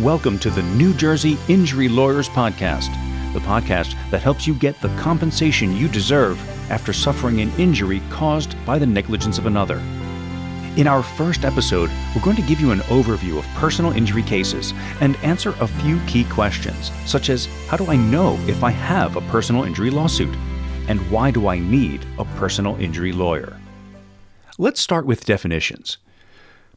Welcome to the New Jersey Injury Lawyers Podcast, the podcast that helps you get the compensation you deserve after suffering an injury caused by the negligence of another. In our first episode, we're going to give you an overview of personal injury cases and answer a few key questions, such as how do I know if I have a personal injury lawsuit? And why do I need a personal injury lawyer? Let's start with definitions.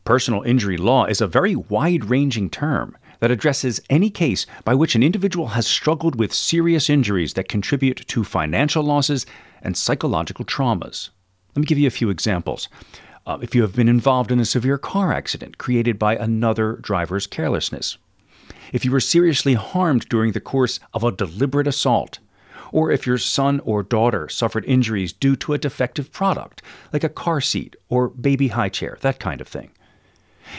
Personal injury law is a very wide ranging term that addresses any case by which an individual has struggled with serious injuries that contribute to financial losses and psychological traumas. Let me give you a few examples. Uh, if you have been involved in a severe car accident created by another driver's carelessness, if you were seriously harmed during the course of a deliberate assault, or if your son or daughter suffered injuries due to a defective product, like a car seat or baby high chair, that kind of thing.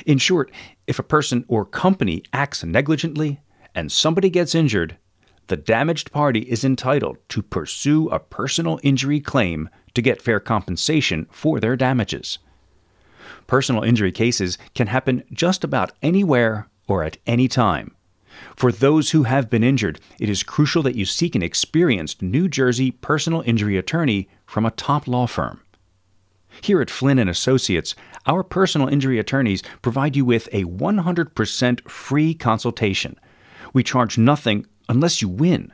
In short, if a person or company acts negligently and somebody gets injured, the damaged party is entitled to pursue a personal injury claim to get fair compensation for their damages. Personal injury cases can happen just about anywhere or at any time. For those who have been injured, it is crucial that you seek an experienced New Jersey personal injury attorney from a top law firm. Here at Flynn and Associates, our personal injury attorneys provide you with a 100% free consultation. We charge nothing unless you win.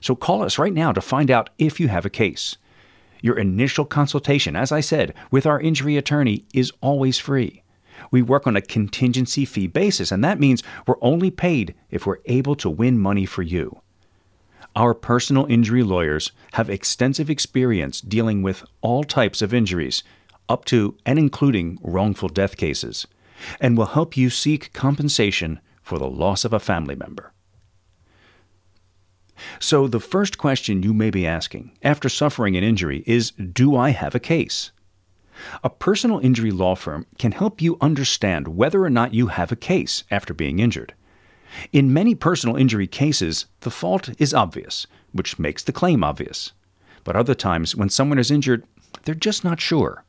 So call us right now to find out if you have a case. Your initial consultation, as I said, with our injury attorney is always free. We work on a contingency fee basis, and that means we're only paid if we're able to win money for you. Our personal injury lawyers have extensive experience dealing with all types of injuries, up to and including wrongful death cases, and will help you seek compensation for the loss of a family member. So, the first question you may be asking after suffering an injury is Do I have a case? A personal injury law firm can help you understand whether or not you have a case after being injured. In many personal injury cases, the fault is obvious, which makes the claim obvious. But other times, when someone is injured, they're just not sure.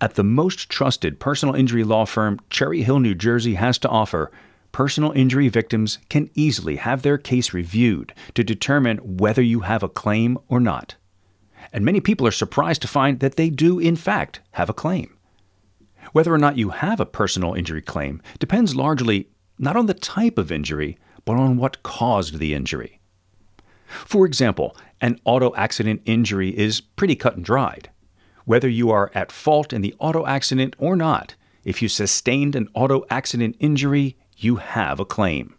At the most trusted personal injury law firm Cherry Hill, New Jersey has to offer, personal injury victims can easily have their case reviewed to determine whether you have a claim or not. And many people are surprised to find that they do, in fact, have a claim. Whether or not you have a personal injury claim depends largely not on the type of injury, but on what caused the injury. For example, an auto accident injury is pretty cut and dried. Whether you are at fault in the auto accident or not, if you sustained an auto accident injury, you have a claim.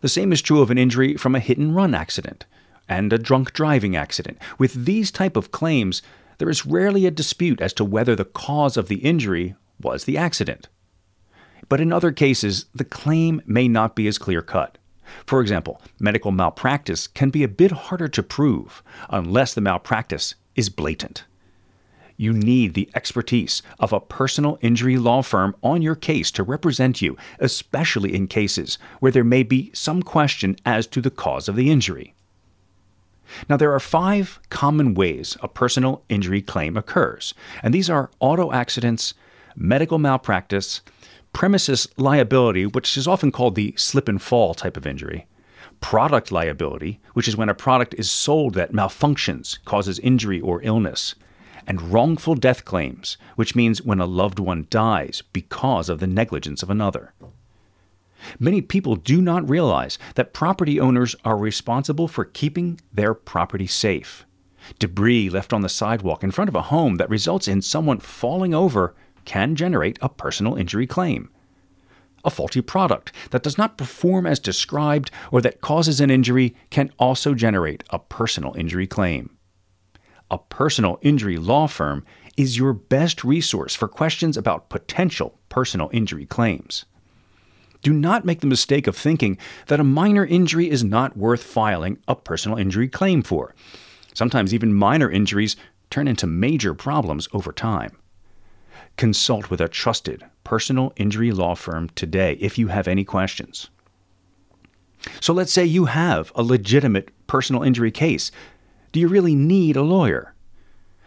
The same is true of an injury from a hit and run accident and a drunk driving accident. With these type of claims, there is rarely a dispute as to whether the cause of the injury was the accident. But in other cases, the claim may not be as clear cut. For example, medical malpractice can be a bit harder to prove unless the malpractice is blatant. You need the expertise of a personal injury law firm on your case to represent you, especially in cases where there may be some question as to the cause of the injury. Now, there are five common ways a personal injury claim occurs, and these are auto accidents, medical malpractice, premises liability, which is often called the slip and fall type of injury, product liability, which is when a product is sold that malfunctions, causes injury or illness, and wrongful death claims, which means when a loved one dies because of the negligence of another. Many people do not realize that property owners are responsible for keeping their property safe. Debris left on the sidewalk in front of a home that results in someone falling over can generate a personal injury claim. A faulty product that does not perform as described or that causes an injury can also generate a personal injury claim a personal injury law firm is your best resource for questions about potential personal injury claims. Do not make the mistake of thinking that a minor injury is not worth filing a personal injury claim for. Sometimes even minor injuries turn into major problems over time. Consult with a trusted personal injury law firm today if you have any questions. So let's say you have a legitimate personal injury case do you really need a lawyer?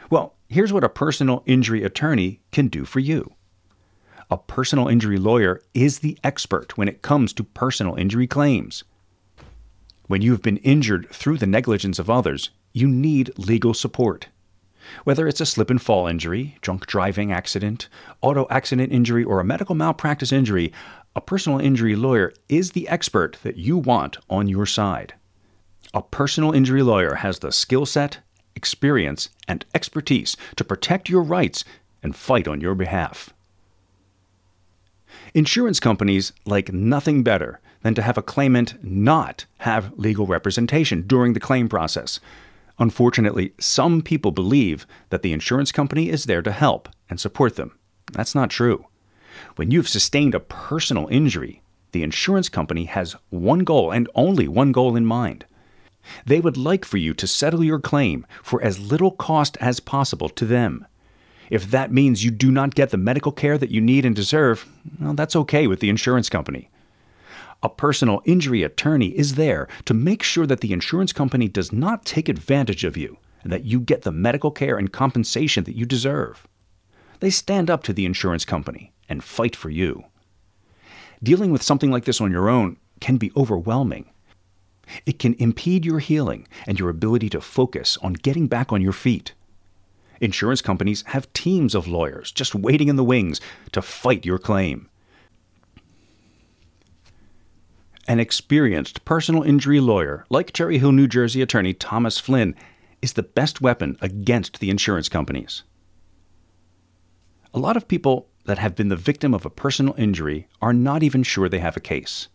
Well, here's what a personal injury attorney can do for you. A personal injury lawyer is the expert when it comes to personal injury claims. When you have been injured through the negligence of others, you need legal support. Whether it's a slip and fall injury, drunk driving accident, auto accident injury, or a medical malpractice injury, a personal injury lawyer is the expert that you want on your side. A personal injury lawyer has the skill set, experience, and expertise to protect your rights and fight on your behalf. Insurance companies like nothing better than to have a claimant not have legal representation during the claim process. Unfortunately, some people believe that the insurance company is there to help and support them. That's not true. When you've sustained a personal injury, the insurance company has one goal and only one goal in mind. They would like for you to settle your claim for as little cost as possible to them. If that means you do not get the medical care that you need and deserve, well, that's okay with the insurance company. A personal injury attorney is there to make sure that the insurance company does not take advantage of you and that you get the medical care and compensation that you deserve. They stand up to the insurance company and fight for you. Dealing with something like this on your own can be overwhelming. It can impede your healing and your ability to focus on getting back on your feet. Insurance companies have teams of lawyers just waiting in the wings to fight your claim. An experienced personal injury lawyer like Cherry Hill, New Jersey attorney Thomas Flynn is the best weapon against the insurance companies. A lot of people that have been the victim of a personal injury are not even sure they have a case.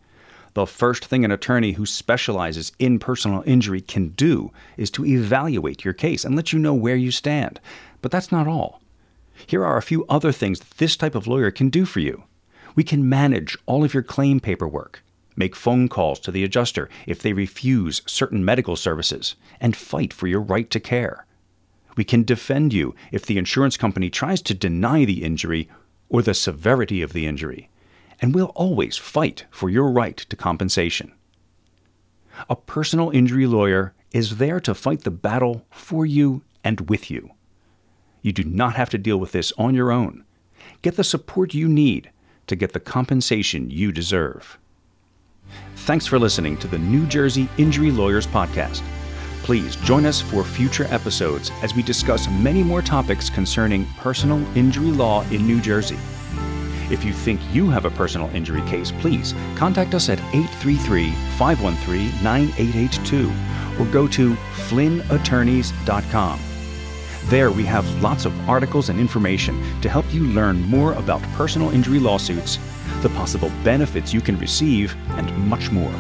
The first thing an attorney who specializes in personal injury can do is to evaluate your case and let you know where you stand. But that's not all. Here are a few other things this type of lawyer can do for you. We can manage all of your claim paperwork, make phone calls to the adjuster if they refuse certain medical services, and fight for your right to care. We can defend you if the insurance company tries to deny the injury or the severity of the injury and we'll always fight for your right to compensation. A personal injury lawyer is there to fight the battle for you and with you. You do not have to deal with this on your own. Get the support you need to get the compensation you deserve. Thanks for listening to the New Jersey Injury Lawyers Podcast. Please join us for future episodes as we discuss many more topics concerning personal injury law in New Jersey. If you think you have a personal injury case, please contact us at 833 513 9882 or go to flynnattorneys.com. There we have lots of articles and information to help you learn more about personal injury lawsuits, the possible benefits you can receive, and much more.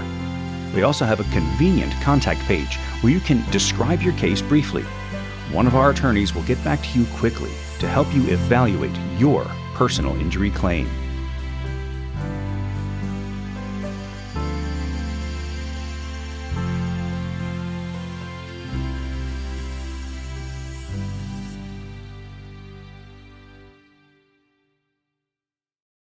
We also have a convenient contact page where you can describe your case briefly. One of our attorneys will get back to you quickly to help you evaluate your personal injury claim.